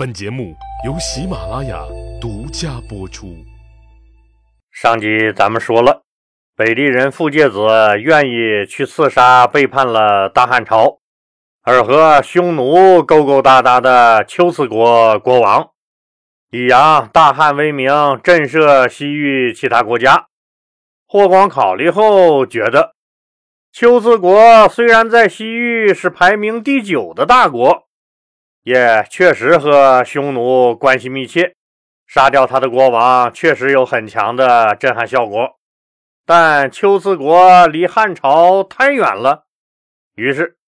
本节目由喜马拉雅独家播出。上集咱们说了，北地人傅介子愿意去刺杀背叛了大汉朝，而和匈奴勾勾搭搭的龟兹国国王，以扬大汉威名，震慑西域其他国家。霍光考虑后觉得，秋兹国虽然在西域是排名第九的大国。也确实和匈奴关系密切，杀掉他的国王确实有很强的震撼效果。但龟兹国离汉朝太远了，于是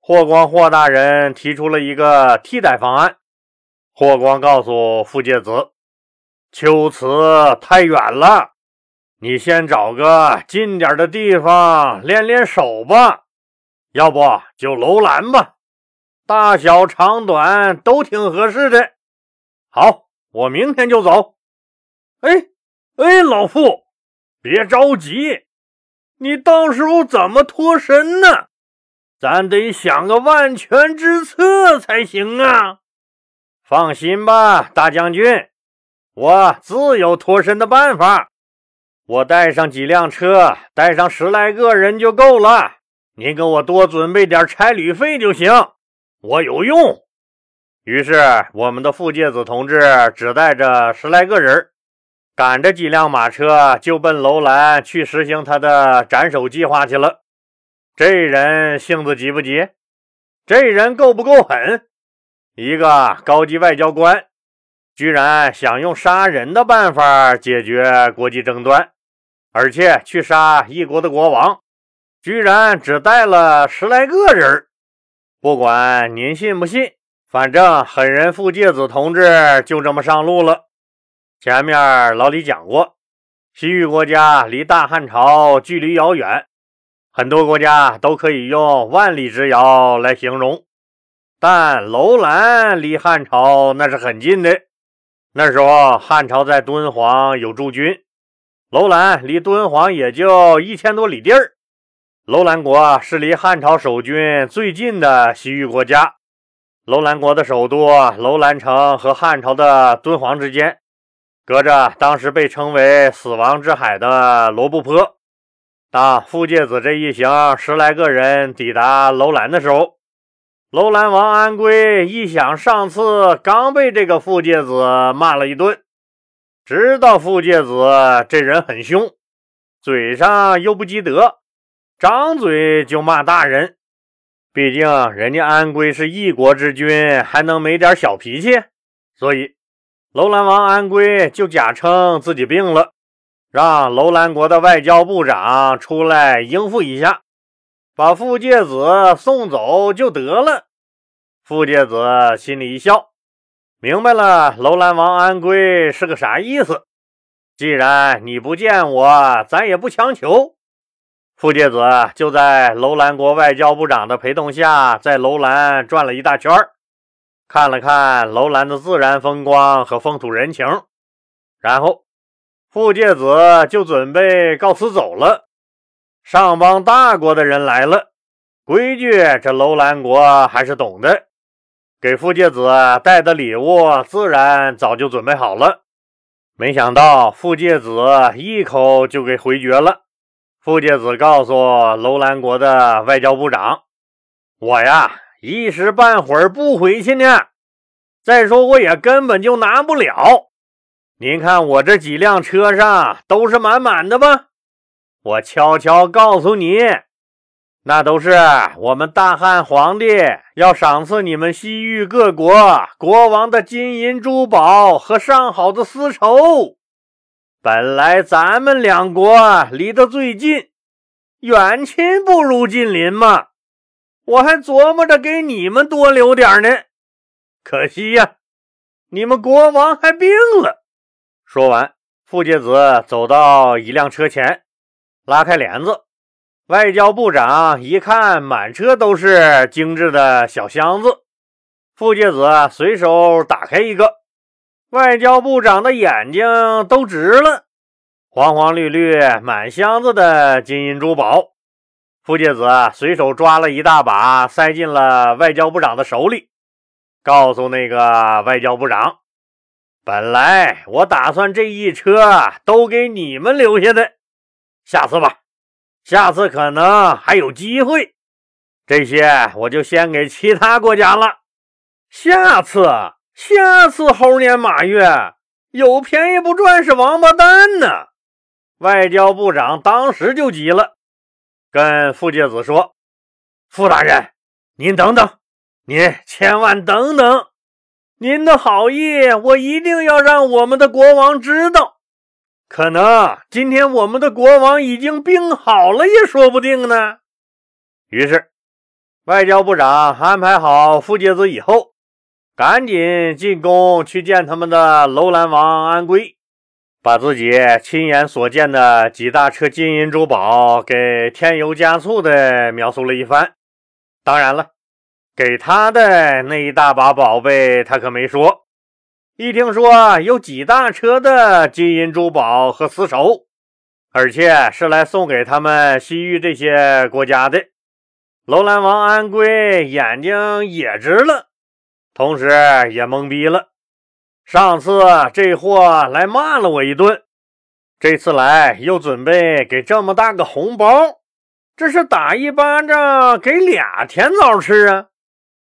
霍光霍大人提出了一个替代方案。霍光告诉傅介子：“龟兹太远了，你先找个近点的地方练练手吧，要不就楼兰吧。”大小长短都挺合适的。好，我明天就走。哎哎，老傅，别着急，你到时候怎么脱身呢？咱得想个万全之策才行啊！放心吧，大将军，我自有脱身的办法。我带上几辆车，带上十来个人就够了。您给我多准备点差旅费就行。我有用。于是，我们的傅介子同志只带着十来个人，赶着几辆马车，就奔楼兰去实行他的斩首计划去了。这人性子急不急？这人够不够狠？一个高级外交官，居然想用杀人的办法解决国际争端，而且去杀一国的国王，居然只带了十来个人。不管您信不信，反正狠人傅介子同志就这么上路了。前面老李讲过，西域国家离大汉朝距离遥远，很多国家都可以用万里之遥来形容。但楼兰离汉朝那是很近的。那时候汉朝在敦煌有驻军，楼兰离敦煌也就一千多里地儿。楼兰国是离汉朝守军最近的西域国家。楼兰国的首都楼兰城和汉朝的敦煌之间，隔着当时被称为“死亡之海”的罗布泊。当傅介子这一行十来个人抵达楼兰的时候，楼兰王安归一想，上次刚被这个傅介子骂了一顿，知道傅介子这人很凶，嘴上又不积德。张嘴就骂大人，毕竟人家安归是一国之君，还能没点小脾气？所以楼兰王安归就假称自己病了，让楼兰国的外交部长出来应付一下，把傅介子送走就得了。傅介子心里一笑，明白了楼兰王安归是个啥意思。既然你不见我，咱也不强求。傅介子就在楼兰国外交部长的陪同下，在楼兰转了一大圈看了看楼兰的自然风光和风土人情，然后傅介子就准备告辞走了。上邦大国的人来了，规矩这楼兰国还是懂的，给傅介子带的礼物自然早就准备好了。没想到傅介子一口就给回绝了。傅介子告诉楼兰国的外交部长：“我呀，一时半会儿不回去呢。再说，我也根本就拿不了。您看，我这几辆车上都是满满的吧？我悄悄告诉你，那都是我们大汉皇帝要赏赐你们西域各国国王的金银珠宝和上好的丝绸。”本来咱们两国离得最近，远亲不如近邻嘛。我还琢磨着给你们多留点呢，可惜呀，你们国王还病了。说完，傅介子走到一辆车前，拉开帘子。外交部长一看，满车都是精致的小箱子。傅介子随手打开一个。外交部长的眼睛都直了，黄黄绿绿，满箱子的金银珠宝。傅介子随手抓了一大把，塞进了外交部长的手里。告诉那个外交部长：“本来我打算这一车都给你们留下的，下次吧，下次可能还有机会。这些我就先给其他国家了。下次，下次猴年马月有便宜不赚是王八蛋呢！”外交部长当时就急了，跟傅介子说：“傅大人，您等等。”您千万等等，您的好意我一定要让我们的国王知道。可能今天我们的国王已经病好了，也说不定呢。于是，外交部长安排好傅介子以后，赶紧进宫去见他们的楼兰王安归，把自己亲眼所见的几大车金银珠宝给添油加醋的描述了一番。当然了。给他的那一大把宝贝，他可没说。一听说有几大车的金银珠宝和丝绸，而且是来送给他们西域这些国家的，楼兰王安归眼睛也直了，同时也懵逼了。上次这货来骂了我一顿，这次来又准备给这么大个红包，这是打一巴掌给俩甜枣吃啊！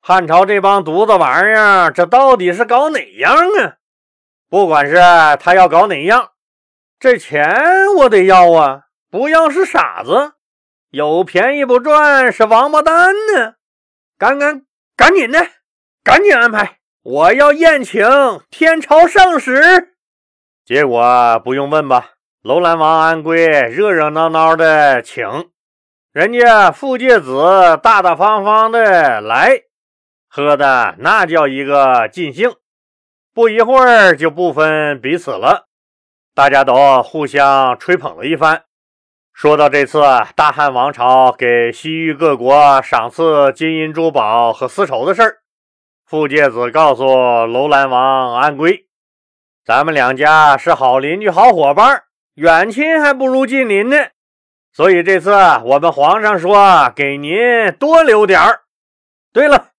汉朝这帮犊子玩意儿，这到底是搞哪样啊？不管是他要搞哪样，这钱我得要啊！不要是傻子，有便宜不赚是王八蛋呢！赶赶赶紧的，赶紧安排！我要宴请天朝圣使。结果不用问吧，楼兰王安归热热闹闹的请人家傅介子，大大方方的来。喝的那叫一个尽兴，不一会儿就不分彼此了，大家都互相吹捧了一番。说到这次大汉王朝给西域各国赏赐金银珠宝和丝绸的事儿，傅介子告诉楼兰王安归：“咱们两家是好邻居、好伙伴，远亲还不如近邻呢。所以这次我们皇上说给您多留点儿。对了。”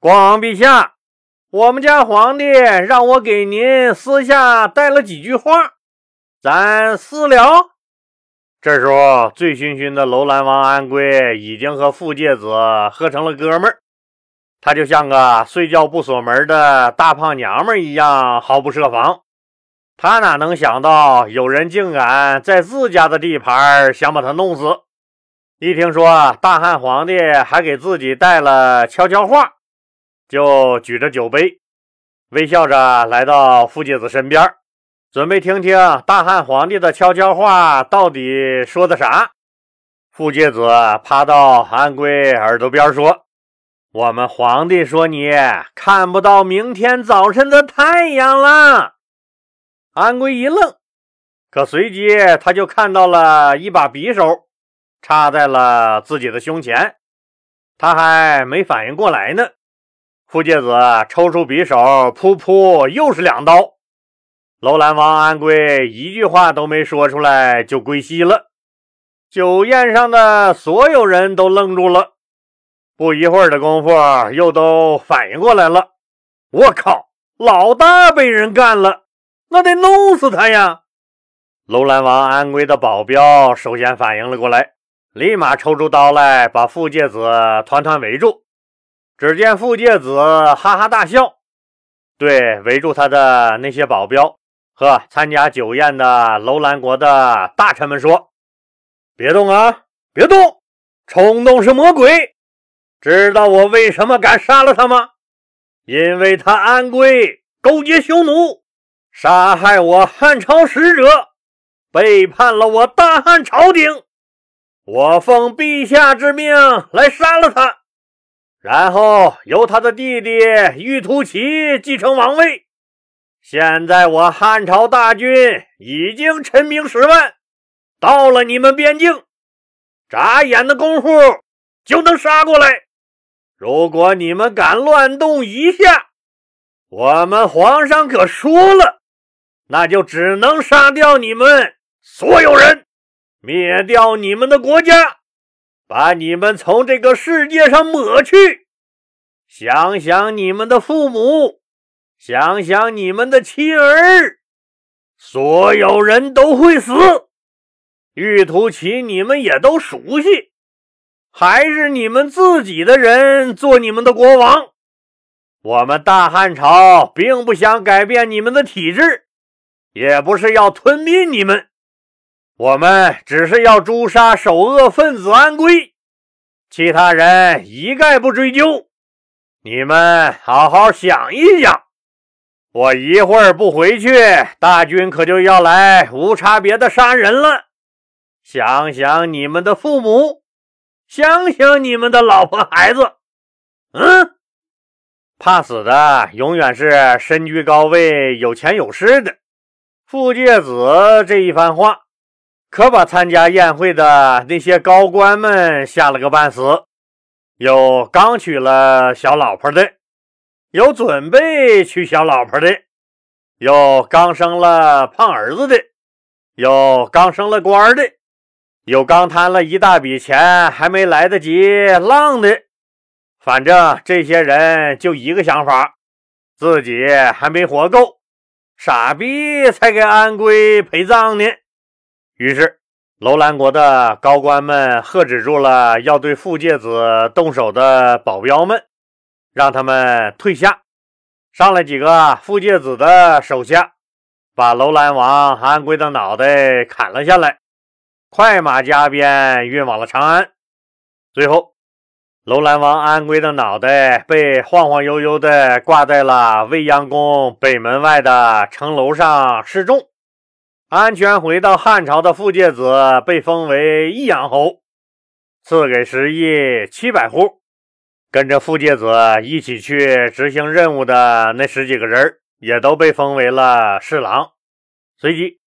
国王陛下，我们家皇帝让我给您私下带了几句话，咱私聊。这时候，醉醺醺的楼兰王安归已经和傅介子喝成了哥们儿，他就像个睡觉不锁门的大胖娘们一样，毫不设防。他哪能想到有人竟敢在自家的地盘想把他弄死？一听说大汉皇帝还给自己带了悄悄话。就举着酒杯，微笑着来到傅介子身边，准备听听大汉皇帝的悄悄话到底说的啥。傅介子趴到安圭耳朵边说：“我们皇帝说你看不到明天早晨的太阳了。”安圭一愣，可随即他就看到了一把匕首插在了自己的胸前，他还没反应过来呢。傅介子抽出匕首，噗噗，又是两刀。楼兰王安圭一句话都没说出来，就归西了。酒宴上的所有人都愣住了。不一会儿的功夫，又都反应过来了。我靠，老大被人干了，那得弄死他呀！楼兰王安圭的保镖首先反应了过来，立马抽出刀来，把傅介子团团围住。只见傅介子哈哈大笑，对围住他的那些保镖和参加酒宴的楼兰国的大臣们说：“别动啊，别动！冲动是魔鬼。知道我为什么敢杀了他吗？因为他安归勾结匈奴，杀害我汉朝使者，背叛了我大汉朝廷。我奉陛下之命来杀了他。”然后由他的弟弟玉突骑继承王位。现在我汉朝大军已经陈兵十万，到了你们边境，眨眼的功夫就能杀过来。如果你们敢乱动一下，我们皇上可说了，那就只能杀掉你们所有人，灭掉你们的国家。把你们从这个世界上抹去，想想你们的父母，想想你们的妻儿，所有人都会死。玉图奇，你们也都熟悉，还是你们自己的人做你们的国王。我们大汉朝并不想改变你们的体制，也不是要吞并你们，我们只是要诛杀首恶分子安归，其他人一概不追究。你们好好想一想，我一会儿不回去，大军可就要来无差别的杀人了。想想你们的父母，想想你们的老婆孩子，嗯，怕死的永远是身居高位、有钱有势的。傅介子这一番话，可把参加宴会的那些高官们吓了个半死。有刚娶了小老婆的，有准备娶小老婆的，有刚生了胖儿子的，有刚升了官的。有刚贪了一大笔钱还没来得及浪的，反正这些人就一个想法，自己还没活够，傻逼才给安归陪葬呢。于是楼兰国的高官们喝止住了要对傅介子动手的保镖们，让他们退下。上来几个傅介子的手下，把楼兰王安归的脑袋砍了下来。快马加鞭运往了长安，最后，楼兰王安归的脑袋被晃晃悠悠地挂在了未央宫北门外的城楼上示众。安全回到汉朝的傅介子被封为益阳侯，赐给十亿七百户。跟着傅介子一起去执行任务的那十几个人也都被封为了侍郎。随即。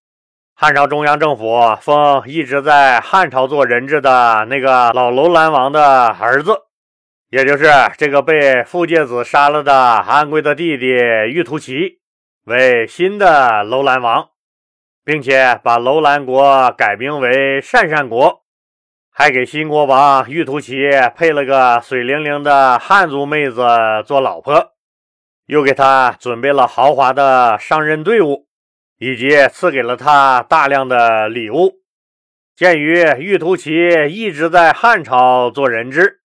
汉朝中央政府封一直在汉朝做人质的那个老楼兰王的儿子，也就是这个被傅介子杀了的安归的弟弟玉图奇，为新的楼兰王，并且把楼兰国改名为鄯善国，还给新国王玉图奇配了个水灵灵的汉族妹子做老婆，又给他准备了豪华的上任队伍。以及赐给了他大量的礼物。鉴于玉图奇一直在汉朝做人质，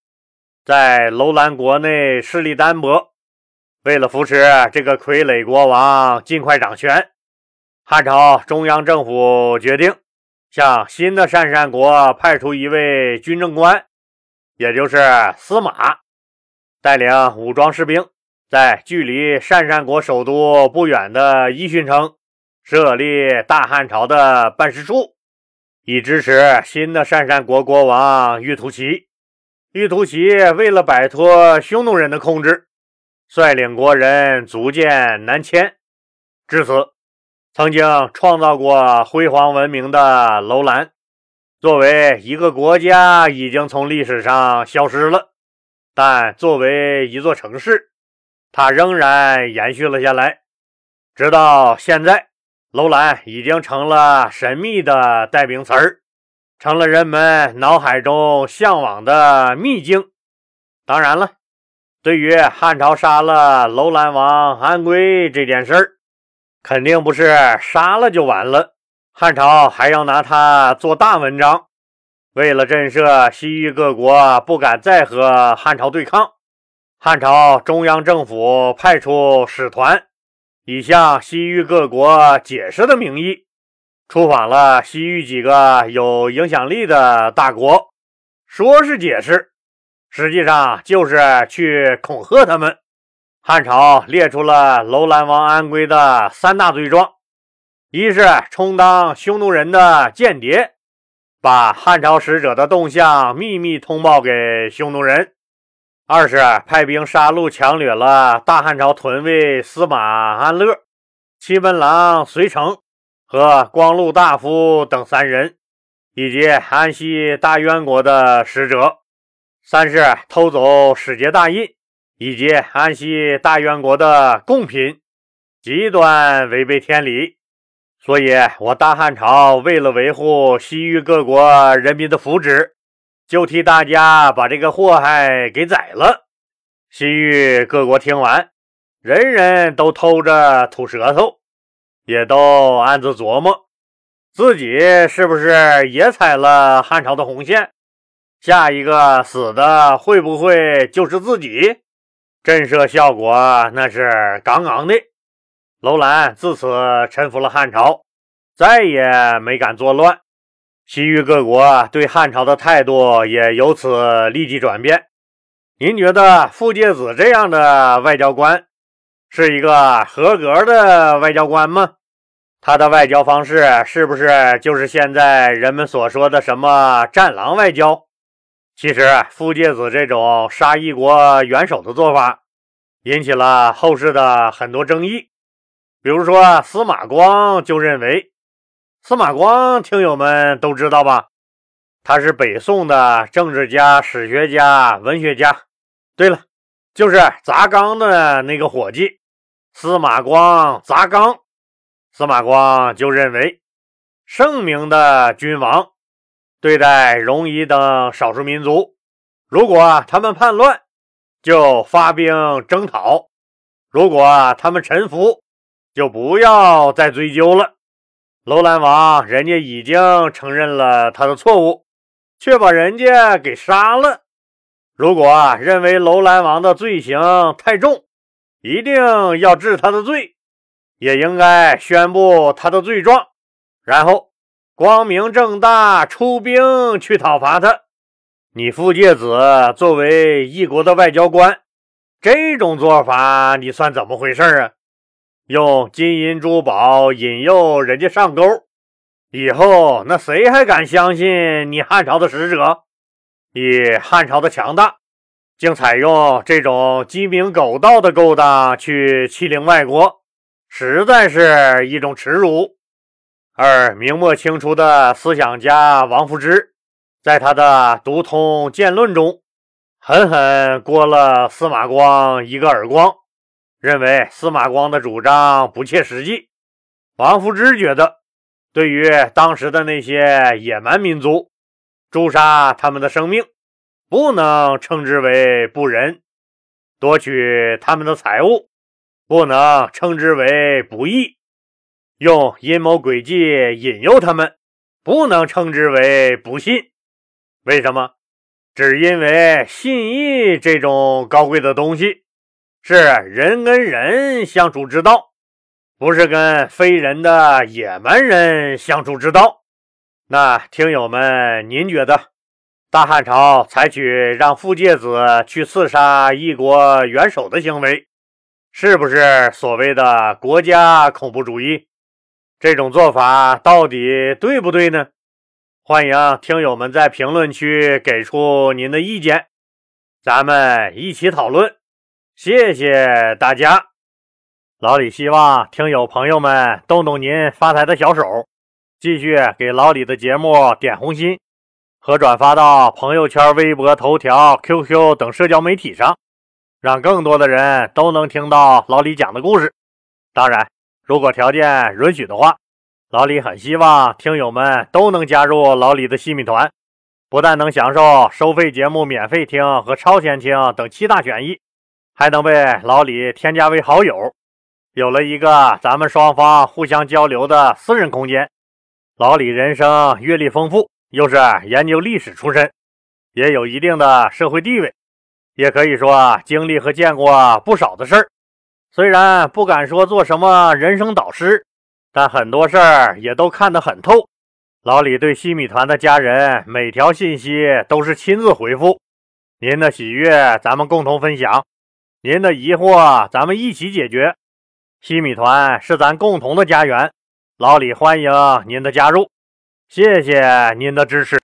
在楼兰国内势力单薄，为了扶持这个傀儡国王尽快掌权，汉朝中央政府决定向新的鄯善国派出一位军政官，也就是司马，带领武装士兵，在距离鄯善国首都不远的伊逊城。设立大汉朝的办事处，以支持新的鄯善国国王玉图齐。玉图齐为了摆脱匈奴人的控制，率领国人逐渐南迁。至此，曾经创造过辉煌文明的楼兰，作为一个国家已经从历史上消失了。但作为一座城市，它仍然延续了下来，直到现在。楼兰已经成了神秘的代名词儿，成了人们脑海中向往的秘境。当然了，对于汉朝杀了楼兰王安归这件事儿，肯定不是杀了就完了。汉朝还要拿他做大文章。为了震慑西域各国不敢再和汉朝对抗，汉朝中央政府派出使团。以向西域各国解释的名义，出访了西域几个有影响力的大国，说是解释，实际上就是去恐吓他们。汉朝列出了楼兰王安归的三大罪状：一是充当匈奴人的间谍，把汉朝使者的动向秘密通报给匈奴人。二是派兵杀戮、强掠了大汉朝屯卫司马安乐、七门郎随成和光禄大夫等三人，以及安西大渊国的使者；三是偷走使节大印以及安西大渊国的贡品，极端违背天理。所以，我大汉朝为了维护西域各国人民的福祉。就替大家把这个祸害给宰了。西域各国听完，人人都偷着吐舌头，也都暗自琢磨，自己是不是也踩了汉朝的红线？下一个死的会不会就是自己？震慑效果那是杠杠的。楼兰自此臣服了汉朝，再也没敢作乱。西域各国对汉朝的态度也由此立即转变。您觉得傅介子这样的外交官是一个合格的外交官吗？他的外交方式是不是就是现在人们所说的什么“战狼外交”？其实，傅介子这种杀一国元首的做法，引起了后世的很多争议。比如说，司马光就认为，司马光听友们都知道吧？他是北宋的政治家、史学家、文学家。对了，就是砸缸的那个伙计，司马光砸缸。司马光就认为，圣明的君王对待戎夷等少数民族，如果他们叛乱，就发兵征讨；如果他们臣服，就不要再追究了。楼兰王人家已经承认了他的错误，却把人家给杀了。如果认为楼兰王的罪行太重，一定要治他的罪，也应该宣布他的罪状，然后光明正大出兵去讨伐他。你傅介子作为一国的外交官，这种做法你算怎么回事啊？用金银珠宝引诱人家上钩，以后那谁还敢相信你汉朝的使者？以汉朝的强大，竟采用这种鸡鸣狗盗的勾当去欺凌外国，实在是一种耻辱。而明末清初的思想家王夫之，在他的《读通鉴论》中，狠狠掴了司马光一个耳光。认为司马光的主张不切实际。王夫之觉得，对于当时的那些野蛮民族，诛杀他们的生命，不能称之为不仁；夺取他们的财物，不能称之为不义；用阴谋诡计引诱他们，不能称之为不信。为什么？只因为信义这种高贵的东西。是人跟人相处之道，不是跟非人的野蛮人相处之道。那听友们，您觉得大汉朝采取让傅介子去刺杀一国元首的行为，是不是所谓的国家恐怖主义？这种做法到底对不对呢？欢迎听友们在评论区给出您的意见，咱们一起讨论。谢谢大家，老李希望听友朋友们动动您发财的小手，继续给老李的节目点红心和转发到朋友圈、微博、头条、QQ 等社交媒体上，让更多的人都能听到老李讲的故事。当然，如果条件允许的话，老李很希望听友们都能加入老李的西米团，不但能享受收费节目免费听和超前听等七大权益。还能被老李添加为好友，有了一个咱们双方互相交流的私人空间。老李人生阅历丰富，又是研究历史出身，也有一定的社会地位，也可以说经历和见过不少的事儿。虽然不敢说做什么人生导师，但很多事儿也都看得很透。老李对西米团的家人每条信息都是亲自回复，您的喜悦咱们共同分享。您的疑惑，咱们一起解决。西米团是咱共同的家园，老李欢迎您的加入，谢谢您的支持。